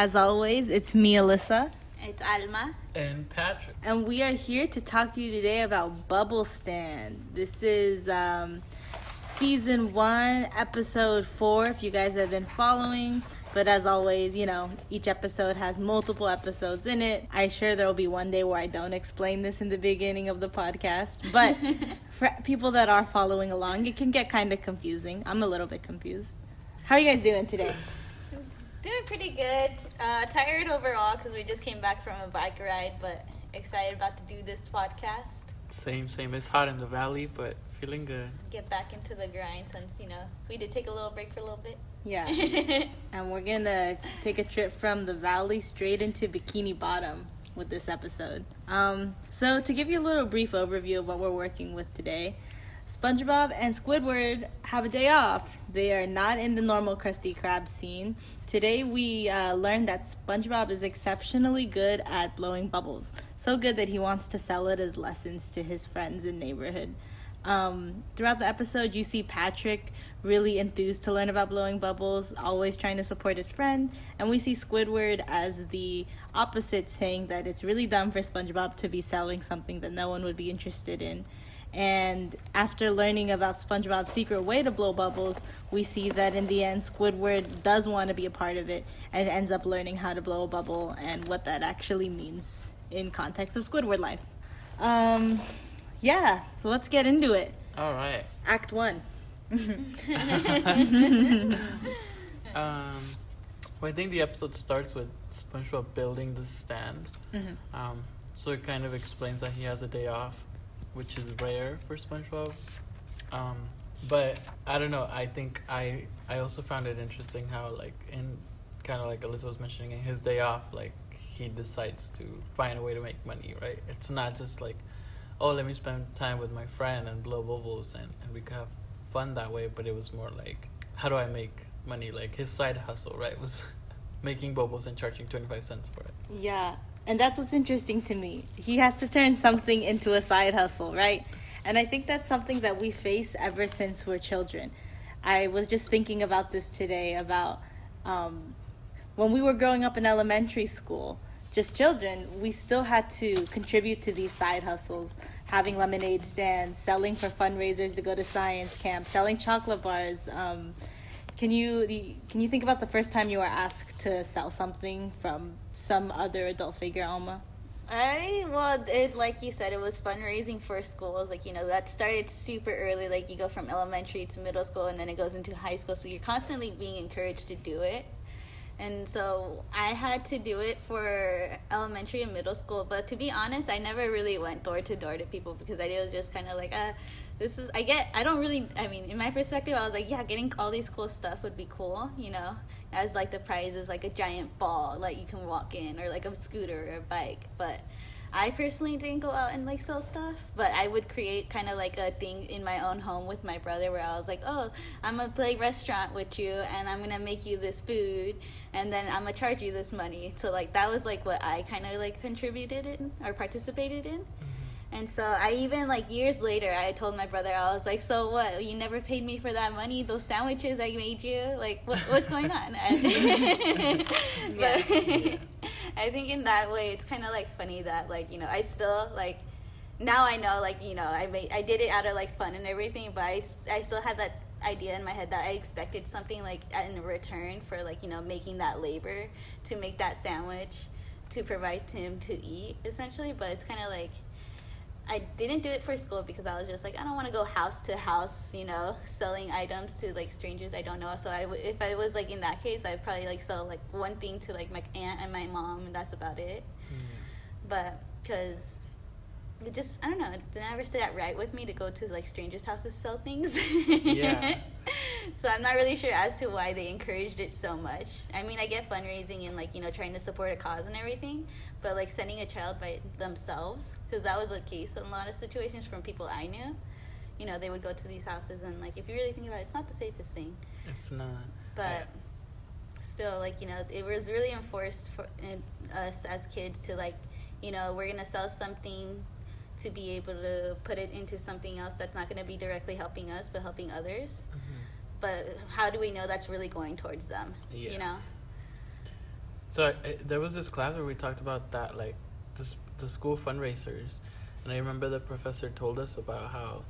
As always, it's me, Alyssa. It's Alma. And Patrick. And we are here to talk to you today about Bubble Stand. This is um, season one, episode four, if you guys have been following. But as always, you know, each episode has multiple episodes in it. I sure there will be one day where I don't explain this in the beginning of the podcast. But for people that are following along, it can get kind of confusing. I'm a little bit confused. How are you guys doing today? Doing pretty good. Uh, tired overall because we just came back from a bike ride, but excited about to do this podcast. Same, same. It's hot in the valley, but feeling good. Get back into the grind since, you know, we did take a little break for a little bit. Yeah. and we're going to take a trip from the valley straight into Bikini Bottom with this episode. Um, so, to give you a little brief overview of what we're working with today, SpongeBob and Squidward have a day off. They are not in the normal Krusty Krab scene. Today, we uh, learned that SpongeBob is exceptionally good at blowing bubbles. So good that he wants to sell it as lessons to his friends in neighborhood. Um, throughout the episode, you see Patrick really enthused to learn about blowing bubbles, always trying to support his friend. And we see Squidward as the opposite, saying that it's really dumb for SpongeBob to be selling something that no one would be interested in. And after learning about SpongeBob's secret way to blow bubbles, we see that in the end, Squidward does want to be a part of it and ends up learning how to blow a bubble and what that actually means in context of Squidward life. Um, yeah, so let's get into it. All right. Act one. um, well, I think the episode starts with SpongeBob building the stand. Mm-hmm. Um, so it kind of explains that he has a day off, which is rare for SpongeBob. Um, but I don't know. I think I I also found it interesting how like in kind of like Alyssa was mentioning in his day off, like he decides to find a way to make money. Right? It's not just like, oh, let me spend time with my friend and blow bubbles and and we could have fun that way. But it was more like, how do I make money? Like his side hustle, right, was making bubbles and charging twenty five cents for it. Yeah, and that's what's interesting to me. He has to turn something into a side hustle, right? And I think that's something that we face ever since we're children. I was just thinking about this today about um, when we were growing up in elementary school, just children, we still had to contribute to these side hustles, having lemonade stands, selling for fundraisers to go to science camp, selling chocolate bars. Um, can you can you think about the first time you were asked to sell something from some other adult figure, Alma? I well, it like you said, it was fundraising for schools. Like you know, that started super early. Like you go from elementary to middle school, and then it goes into high school. So you're constantly being encouraged to do it. And so I had to do it for elementary and middle school. But to be honest, I never really went door to door to people because I was just kind of like, uh, this is. I get. I don't really. I mean, in my perspective, I was like, yeah, getting all these cool stuff would be cool. You know, as like the prize is like a giant ball like you can walk in or like a scooter or a bike but i personally didn't go out and like sell stuff but i would create kind of like a thing in my own home with my brother where i was like oh i'm gonna play restaurant with you and i'm gonna make you this food and then i'm gonna charge you this money. So like that was like what i kind of like contributed in or participated in mm-hmm. And so I even like years later, I told my brother, I was like, "So what? You never paid me for that money? Those sandwiches I made you? Like, what, what's going on?" but I think in that way, it's kind of like funny that like you know I still like now I know like you know I made I did it out of like fun and everything, but I I still had that idea in my head that I expected something like in return for like you know making that labor to make that sandwich to provide to him to eat essentially, but it's kind of like I didn't do it for school because I was just like I don't want to go house to house, you know, selling items to like strangers I don't know. So I w- if I was like in that case, I'd probably like sell like one thing to like my aunt and my mom, and that's about it. Mm. But because it just I don't know, it never sit right with me to go to like strangers' houses to sell things. Yeah. so I'm not really sure as to why they encouraged it so much. I mean, I get fundraising and like you know trying to support a cause and everything, but like sending a child by themselves because that was the case in a lot of situations from people I knew. You know, they would go to these houses and like if you really think about it, it's not the safest thing. It's not. But still, like you know, it was really enforced for us as kids to like, you know, we're gonna sell something to be able to put it into something else that's not gonna be directly helping us but helping others. Mhm. But how do we know that's really going towards them? Yeah. You know. So I, there was this class where we talked about that, like this, the school fundraisers, and I remember the professor told us about how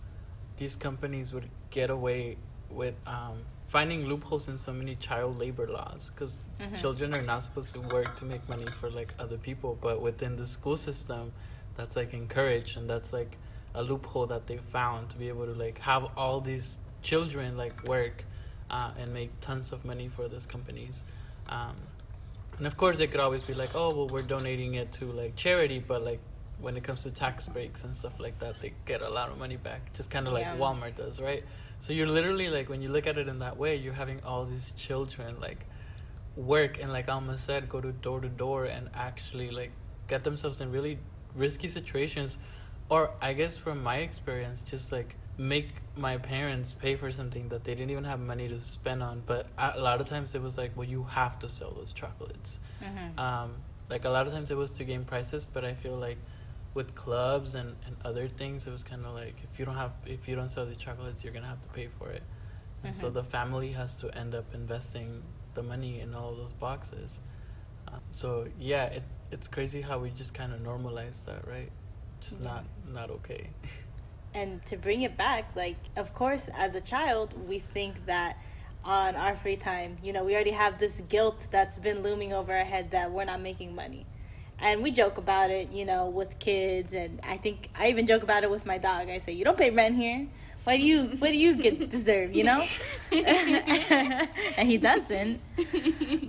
these companies would get away with um, finding loopholes in so many child labor laws. Because children are not supposed to work to make money for like other people, but within the school system, that's like encouraged, and that's like a loophole that they found to be able to like have all these children like work uh, and make tons of money for those companies. Um, and of course, they could always be like, "Oh, well, we're donating it to like charity," but like when it comes to tax breaks and stuff like that, they get a lot of money back, just kind of like Yeah. Walmart does, right? So you're literally like, when you look at it in that way, you're having all these children like work and like Alma said, go to door to door and actually like get themselves in really risky situations, or I guess from my experience, just like make my parents pay for something that they didn't even have money to spend on. But a lot of times it was like, well, you have to sell those chocolates. Um, like a lot of times it was to gain prices, but I feel like with clubs and, and other things, it was kind of like if you don't have if you don't sell these chocolates, you're gonna have to pay for it. And so the family has to end up investing the money in all those boxes. Uh, so yeah, it it's crazy how we just kind of normalize that, right? Just not not okay. and to bring it back like of course as a child we think that on our free time you know we already have this guilt that's been looming over our head that we're not making money. And we joke about it you know with kids and i think i even joke about it with my dog. I say you don't pay rent here what do you what do you get deserve you know? And he doesn't.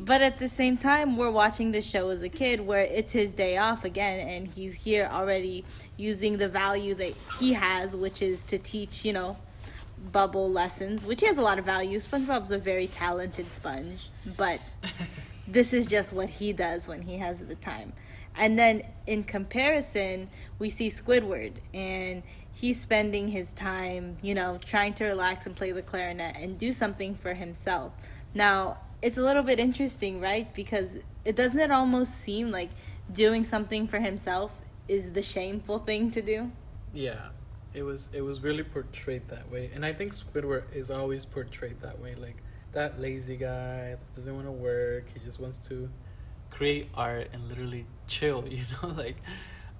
But at the same time we're watching the show as a kid where it's his day off again and he's here already using the value that he has which is to teach you know bubble lessons which he has a lot of value. Spongebob's a very talented sponge but this is just what he does when he has the time. And then in comparison we see squidward and he's spending his time you know trying to relax and play the clarinet and do something for himself now it's a little bit interesting right because it doesn't it almost seem like doing something for himself is the shameful thing to do Yeah, it was it was really portrayed that way, and I think Squidward is always portrayed that way, like that lazy guy that doesn't want to work. He just wants to create art and literally chill, you know, like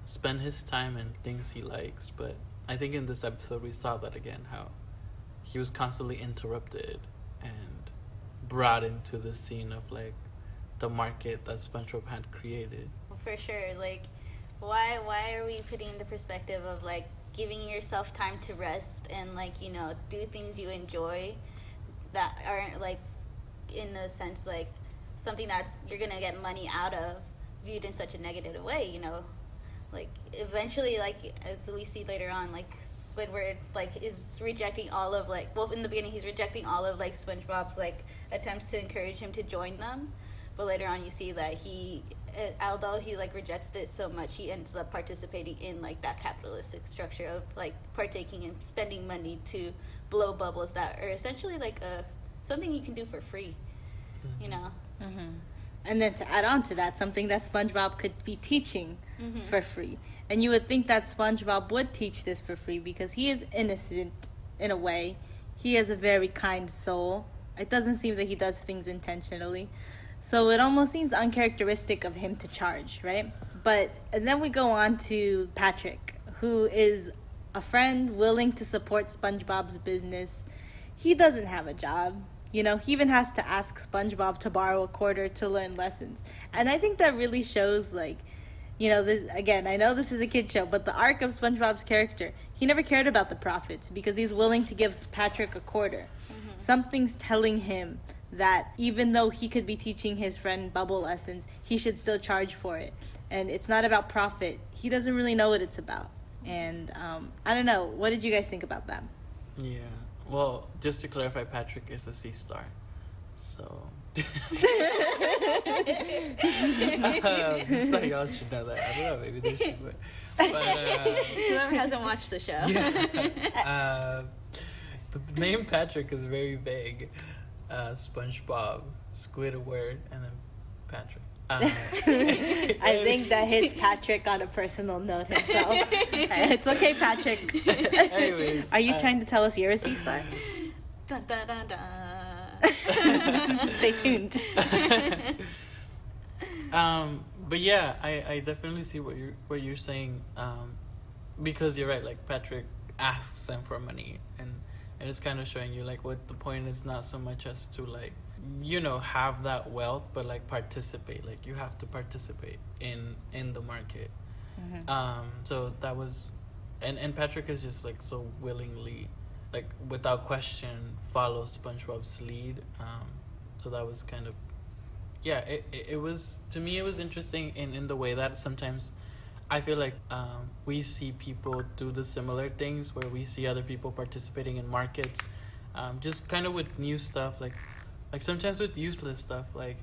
spend his time in things he likes. But I think in this episode we saw that again, how he was constantly interrupted and brought into the scene of like the market that SpongeBob had created. For sure. Like, why why are we putting the perspective of like giving yourself time to rest and like you know do things you enjoy that aren't like in a sense like something that's you're gonna get money out of viewed in such a negative way. You know, like eventually like as we see later on like squidward like is rejecting all of like well in the beginning he's rejecting all of like spongebob's like attempts to encourage him to join them. But later on you see that he uh, although he like rejects it so much he ends up participating in like that capitalistic structure of like partaking and spending money to blow bubbles that are essentially like a something you can do for free you know And then to add on to that, something that SpongeBob could be teaching mm-hmm. for free. And you would think that SpongeBob would teach this for free because he is innocent in a way. He has a very kind soul. It doesn't seem that he does things intentionally. So it almost seems uncharacteristic of him to charge, right? But and then we go on to Patrick, who is a friend willing to support SpongeBob's business. He doesn't have a job. You know, he even has to ask SpongeBob to borrow a quarter to learn lessons. And I think that really shows like you know, this again, I know this is a kid show, but the arc of SpongeBob's character, he never cared about the profits because he's willing to give Patrick a quarter. Something's telling him that even though he could be teaching his friend bubble lessons, he should still charge for it. And it's not about profit. He doesn't really know what it's about. And um, I don't know. What did you guys think about that? Yeah. Well, just to clarify, Patrick is a sea star. So. just thought y'all should know that. I don't know, maybe they should, but. but uh, whoever hasn't watched the show uh, the name Patrick is very vague. Uh, SpongeBob, Squidward, and then Patrick. Uh, I think that hits Patrick on a personal note himself. it's okay, Patrick. Anyways, Are you uh, trying to tell us you're a sea star? dun, dun, dun. Stay tuned. um, but yeah, I, I definitely see what you're what you're saying. Um, because you're right. Like Patrick asks them for money, and and it's kind of showing you like what the point is not so much as to like you know have that wealth, but like participate. Like you have to participate in in the market. Mm-hmm. Um, so that was, and and Patrick is just like so willingly, like without question, follows SpongeBob's lead. Um, so that was kind of, yeah. It, it it was to me it was interesting in in the way that sometimes. I feel like um, we see people do the similar things where we see other people participating in markets, um, just kind of with new stuff like, like sometimes with useless stuff. Like,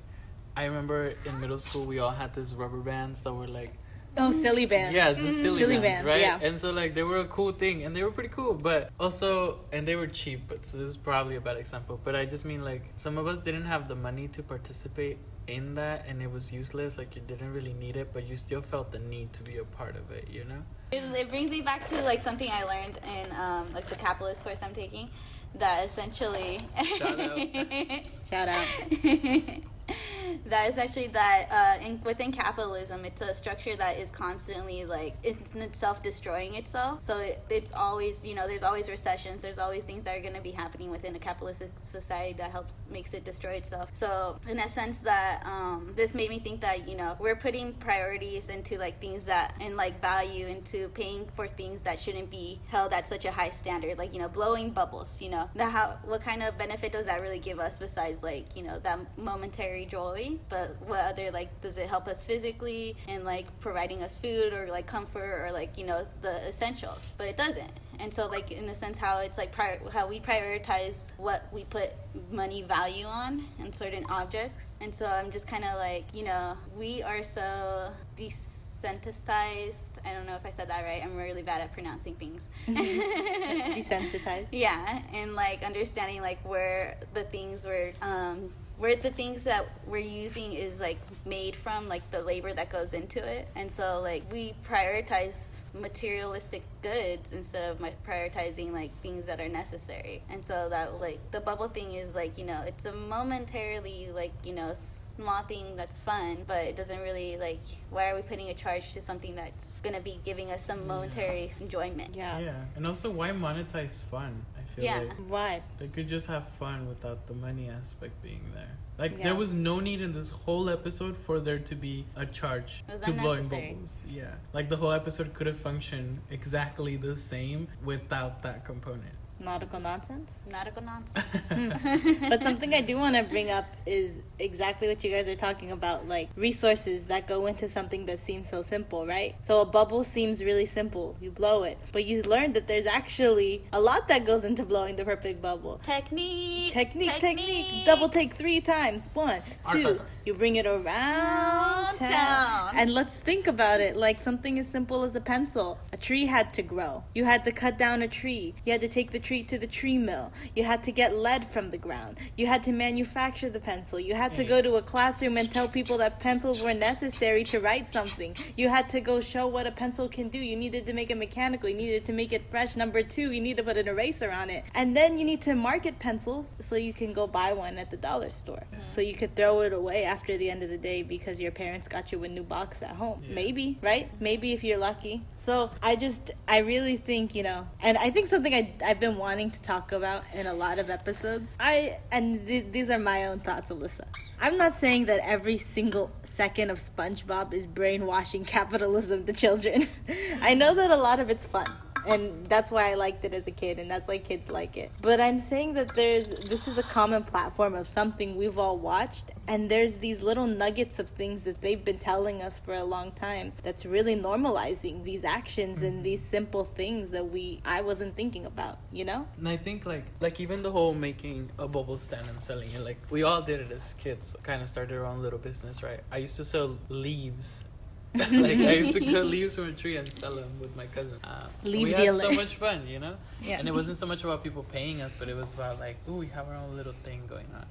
I remember in middle school we all had these rubber bands that were like Oh, silly bands. yeah, the silly, Silly bands, bands, right? yeah. And so like they were a cool thing, and they were pretty cool, but also and they were cheap. But so this is probably a bad example. But I just mean like some of us didn't have the money to participate in that, and it was useless. Like you didn't really need it, but you still felt the need to be a part of it. You know? It, it brings me back to like something I learned in um, like the capitalist course I'm taking, that essentially. Shout out. Shout out. that is actually that uh, in, within capitalism, it's a structure that is constantly like it's in itself destroying itself. So it, it's always you know there's always recessions. There's always things that are going to be happening within a capitalistic society that helps makes it destroy itself. So in a sense that um, this made me think that you know we're putting priorities into like things that and like value into paying for things that shouldn't be held at such a high standard. Like you know blowing bubbles. You know the how what kind of benefit does that really give us besides like you know that momentary joy? But what other like does it help us physically and like providing us food or like comfort or like you know the essentials? But it doesn't. And so like in a sense how it's like prior- how we prioritize what we put money value on and certain objects. And so I'm just kind of like you know we are so desensitized. I don't know if I said that right. I'm really bad at pronouncing things. Desensitized. Yeah, and like understanding like where the things were um where the things that we're using is like made from like the labor that goes into it. And so like we prioritize materialistic goods instead of my prioritizing like things that are necessary. And so that like the bubble thing is like you know it's a momentarily like you know small thing that's fun but it doesn't really like why are we putting a charge to something that's gonna be giving us some momentary enjoyment? Yeah. Yeah, and also why monetize fun? I feel Yeah. like Why? they could just have fun without the money aspect being there. Like Yeah. there was no need in this whole episode for there to be a charge was to blowing unnecessary. bubbles. Yeah, like the whole episode could have functioned exactly the same without that component. Nautical nonsense. nautical nonsense but something I do want to bring up is exactly what you guys are talking about, like resources that go into something that seems so simple, right? So a bubble seems really simple. You blow it, but you learn that there's actually a lot that goes into blowing the perfect bubble. Technique. Technique, technique, double take three times. One, two. You bring it around town. Town. And let's think about it like something as simple as a pencil. A tree had to grow. You had to cut down a tree. You had to take the tree to the tree mill. You had to get lead from the ground. You had to manufacture the pencil. You had to go to a classroom and tell people that pencils were necessary to write something. You had to go show what a pencil can do. You needed to make it mechanical. You needed to make it fresh. Number two, you need to put an eraser on it. And then you need to market pencils so you can go buy one at the dollar store. Mm-hmm. So you could throw it away after the end of the day because your parents got you a new box at home. Yeah. Maybe, right? Maybe if you're lucky. So I just, I really think, you know, and I think something I, I've been wanting to talk about in a lot of episodes. I, and th- these are my own thoughts, Alyssa. I'm not saying that every single second of SpongeBob is brainwashing capitalism to children. I know that a lot of it's fun and that's why I liked it as a kid, and that's why kids like it. But I'm saying that there's this is a common platform of something we've all watched, and there's these little nuggets of things that they've been telling us for a long time that's really normalizing these actions and mm-hmm. these simple things that we I wasn't thinking about, you know? And I think like like even the whole making a bubble stand and selling it, like we all did it as kids. Kind of started our own little business, right? I used to sell leaves. like I used to cut leaves from a tree and sell them with my cousin. Leaf we had so much fun, you know. Yeah. And it wasn't so much about people paying us, but it was about like, ooh, we have our own little thing going on.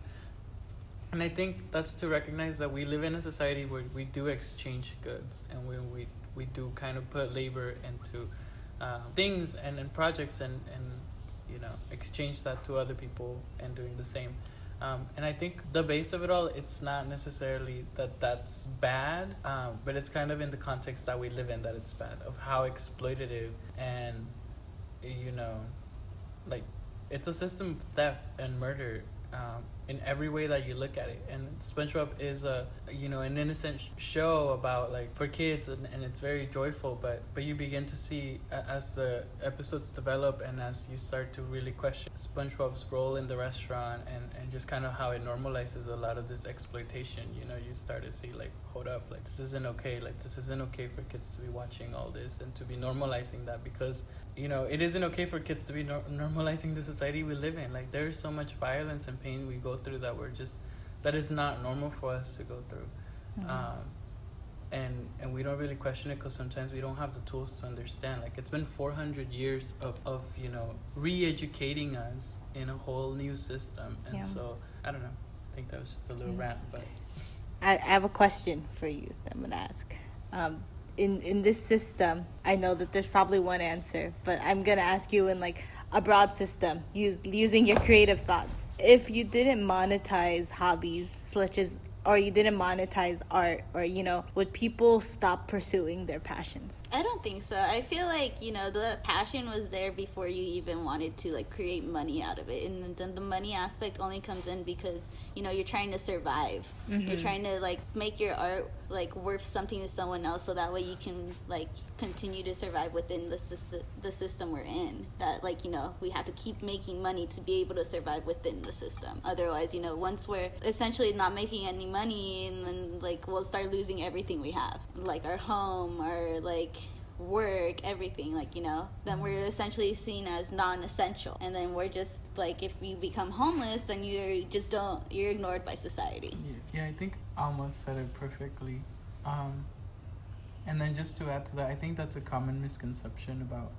And I think that's to recognize that we live in a society where we do exchange goods and we we, we do kind of put labor into um, things and, and projects and, and you know exchange that to other people and doing the same. Um, and I think the base of it all, it's not necessarily that that's bad, um, but it's kind of in the context that we live in that it's bad, of how exploitative and, you know, like, it's a system of theft and murder um, in every way that you look at it. And SpongeBob is a you know an innocent sh- show about like for kids, and, and it's very joyful. But but you begin to see uh, as the episodes develop and as you start to really question SpongeBob's role in the restaurant and and just kind of how it normalizes a lot of this exploitation. You know, you start to see like hold up, like this isn't okay. Like this isn't okay for kids to be watching all this and to be normalizing that because you know it isn't okay for kids to be nor- normalizing the society we live in like there's so much violence and pain we go through that we're just that is not normal for us to go through Mm-hmm. um, and and we don't really question it because sometimes we don't have the tools to understand like it's been 400 years of, of you know re-educating us in a whole new system and Yeah. so i don't know i think that was just a little Mm. rant but I, I have a question for you that I'm gonna ask. Um, in in this system, I know that there's probably one answer, but I'm gonna ask you in like a broad system, use using your creative thoughts. If you didn't monetize hobbies such as, or you didn't monetize art, or you know, would people stop pursuing their passions? I don't think so. I feel like you know the passion was there before you even wanted to like create money out of it, and then the money aspect only comes in because you know you're trying to survive. You're mm-hmm. trying to like make your art like worth something to someone else, so that way you can like continue to survive within the the system we're in. That like you know we have to keep making money to be able to survive within the system. Otherwise, you know, once we're essentially not making any money, and then like we'll start losing everything we have, like our home, our like work, everything, like, you know, then we're essentially seen as non essential. And then we're just like, if you become homeless, then you just don't, you're ignored by society. Yeah, yeah, I think Alma said it perfectly. Um, and then just to add to that, I think that's a common misconception about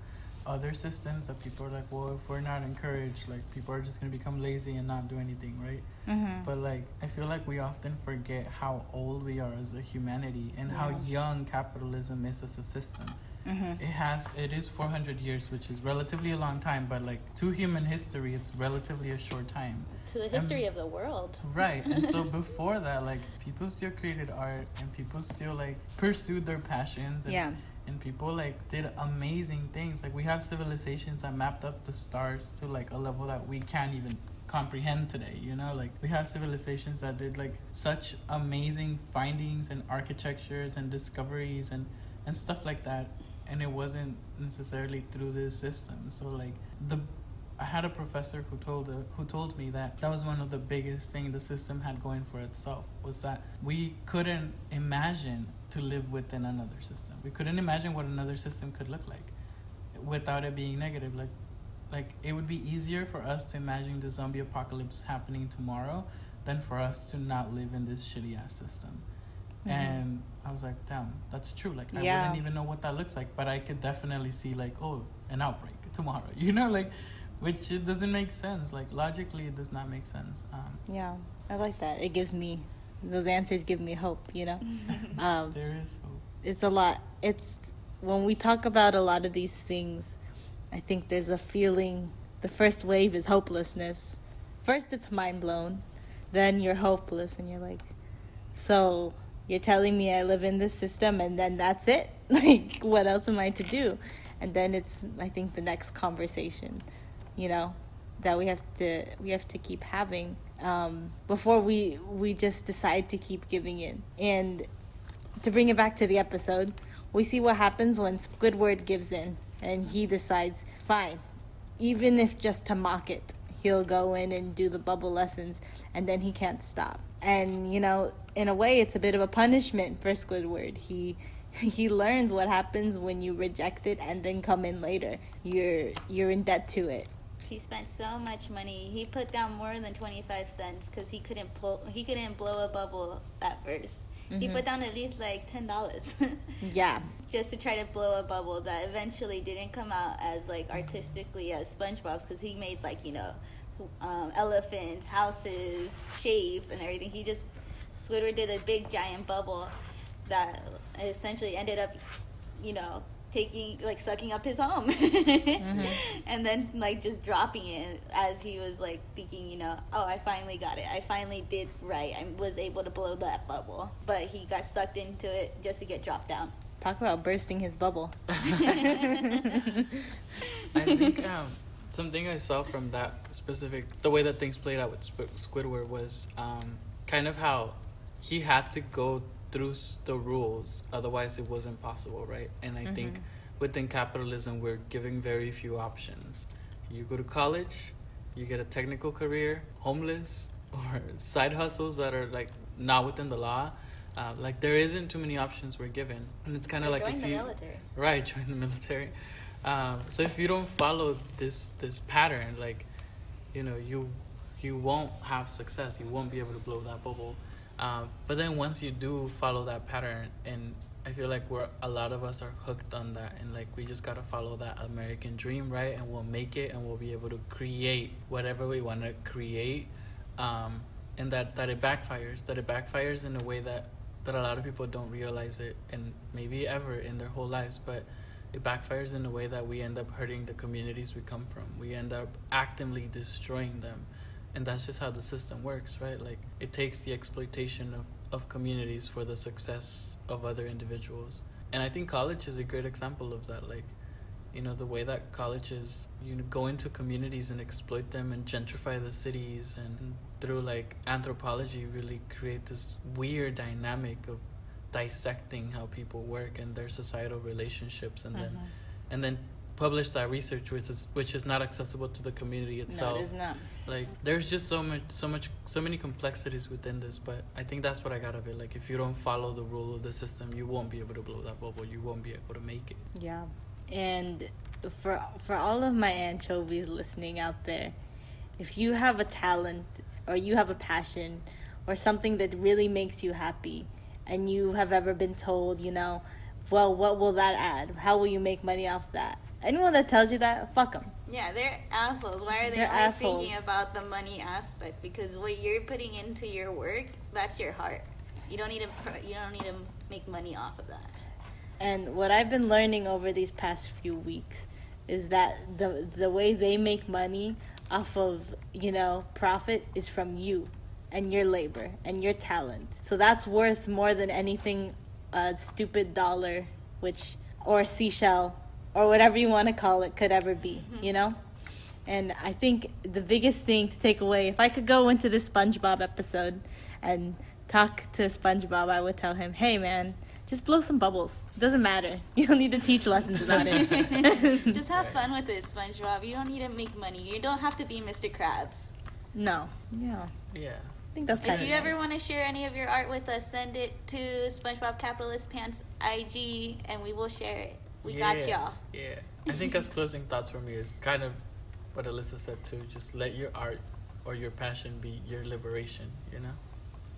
other systems that people are like, well, if we're not encouraged, like people are just gonna become lazy and not do anything, right? Mm-hmm. But like, I feel like we often forget how old we are as a humanity and how young capitalism is as a system. Mm-hmm. It has, it is 400 years, which is relatively a long time, but like to human history, it's relatively a short time. To the history of the world. Right. And so before that, like people still created art and people still like pursued their passions and, Yeah. and people like did amazing things. Like we have civilizations that mapped up the stars to like a level that we can't even comprehend today, you know? Like we have civilizations that did like such amazing findings and architectures and discoveries and and stuff like that. And it wasn't necessarily through this system. So like the I had a professor who told uh, who told me that that was one of the biggest thing the system had going for itself was that we couldn't imagine to live within another system. We couldn't imagine what another system could look like without it being negative. Like like it would be easier for us to imagine the zombie apocalypse happening tomorrow than for us to not live in this shitty ass system. And I was like, damn, that's true. Like I Yeah. wouldn't even know what that looks like, but I could definitely see like, oh, an outbreak tomorrow. You know, like which it doesn't make sense. Like logically, it does not make sense. Um, Yeah, I like that. It gives me those answers give me hope. You know, um, there is hope. it's a lot. It's when we talk about a lot of these things, I think there's a feeling. The first wave is hopelessness. First, it's mind blown. Then you're hopeless, and you're like, so you're telling me I live in this system, and then that's it. Like, what else am I to do? And then it's, I think, the next conversation, you know, that we have to we have to keep having um, before we we just decide to keep giving in. And to bring it back to the episode, we see what happens when Squidward gives in and he decides, fine, even if just to mock it, he'll go in and do the bubble lessons and then he can't stop. And you know, in a way it's a bit of a punishment for Squidward. He he learns what happens when you reject it and then come in later. You're you're in debt to it. He spent so much money. He put down more than 25 cents because he couldn't pull he couldn't blow a bubble at 1st He put down at least like $10. Yeah. just to try to blow a bubble that eventually didn't come out as like artistically as SpongeBob's because he made like you know um, elephants, houses, shapes, and everything. He just Squidward did a big giant bubble that essentially ended up, you know, taking like sucking up his home. Mm-hmm. and then like just dropping it as he was like thinking you know oh i finally got it. I finally did right. I was able to blow that bubble. But he got sucked into it just to get dropped down Talk about bursting his bubble. I think um, something I saw from that specific, the way that things played out with Sp- Squidward was um, kind of how he had to go through the rules, otherwise it wasn't possible, right? And I think within capitalism, we're giving very few options. You go to college, you get a technical career, homeless, or side hustles that are like not within the law. Uh, like there isn't too many options we're given, and it's kind of like join if the you military right join the military um, so if you don't follow this this pattern like you know you you won't have success you won't be able to blow that bubble um, but then once you do follow that pattern and i feel like we're a lot of us are hooked on that and like we just gotta follow that american dream right? And we'll make it and we'll be able to create whatever we want to create um, and that that it backfires that it backfires in a way that that a lot of people don't realize it and maybe ever in their whole lives but it backfires in a way that we end up hurting the communities we come from. We end up actively destroying them and that's just how the system works right? Like it takes the exploitation of, of communities for the success of other individuals. And i think college is a great example of that like you know the way that colleges you know, go into communities and exploit them and gentrify the cities and through like anthropology really create this weird dynamic of dissecting how people work and their societal relationships and then uh-huh. and then publish that research which is which is not accessible to the community itself No, it is not. Like there's just so much so much so many complexities within this but i think that's what i got of it like if you don't follow the rule of the system you won't be able to blow that bubble you won't be able to make it Yeah. And for for all of my anchovies listening out there, if you have a talent or you have a passion or something that really makes you happy and you have ever been told, you know, well, what will that add? How will you make money off that? Anyone that tells you that, fuck them. Yeah, they're assholes. Why are they only thinking about the money aspect? Because what you're putting into your work, that's your heart. You don't need to. You don't need to make money off of that. And what I've been learning over these past few weeks is that the the way they make money off of, you know, profit is from you and your labor and your talent. So that's worth more than anything a stupid dollar which or seashell or whatever you want to call it could ever be, mm-hmm. you know? And I think the biggest thing to take away, if I could go into this SpongeBob episode and talk to SpongeBob, I would tell him, "Hey, man, just blow some bubbles. Doesn't matter. You don't need to teach lessons about it. Just have fun with it, SpongeBob. You don't need to make money. You don't have to be Mr. Krabs. no, yeah, yeah I think that's kind If of. you ever want to share any of your art with us, send it to SpongeBob Capitalist Pants IG, and we will share it. We got y'all. Yeah. I think as closing thoughts for me is kind of what Alyssa said too. Just let your art or your passion be your liberation, you know?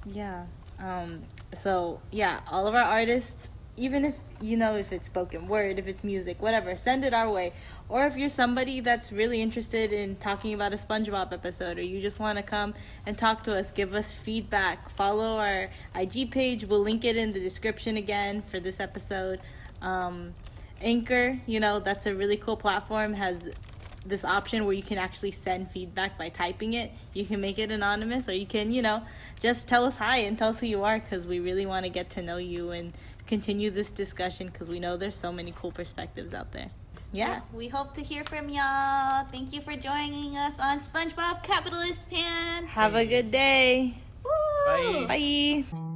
Yeah. Um, so yeah, all of our artists, even if you know if it's spoken word, if it's music, whatever, send it our way. Or if you're somebody that's really interested in talking about a SpongeBob episode, or you just want to come and talk to us, give us feedback. Follow our IG page. We'll link it in the description again for this episode. Um, Anchor, you know, that's a really cool platform. Has this option where you can actually send feedback by typing it. You can make it anonymous, or you can, you know, just tell us hi and tell us who you are because we really want to get to know you and continue this discussion because we know there's so many cool perspectives out there. Yeah. We hope to hear from y'all. Thank you for joining us on SpongeBob Capitalist Pants. Have a good day. Woo! Bye. Bye.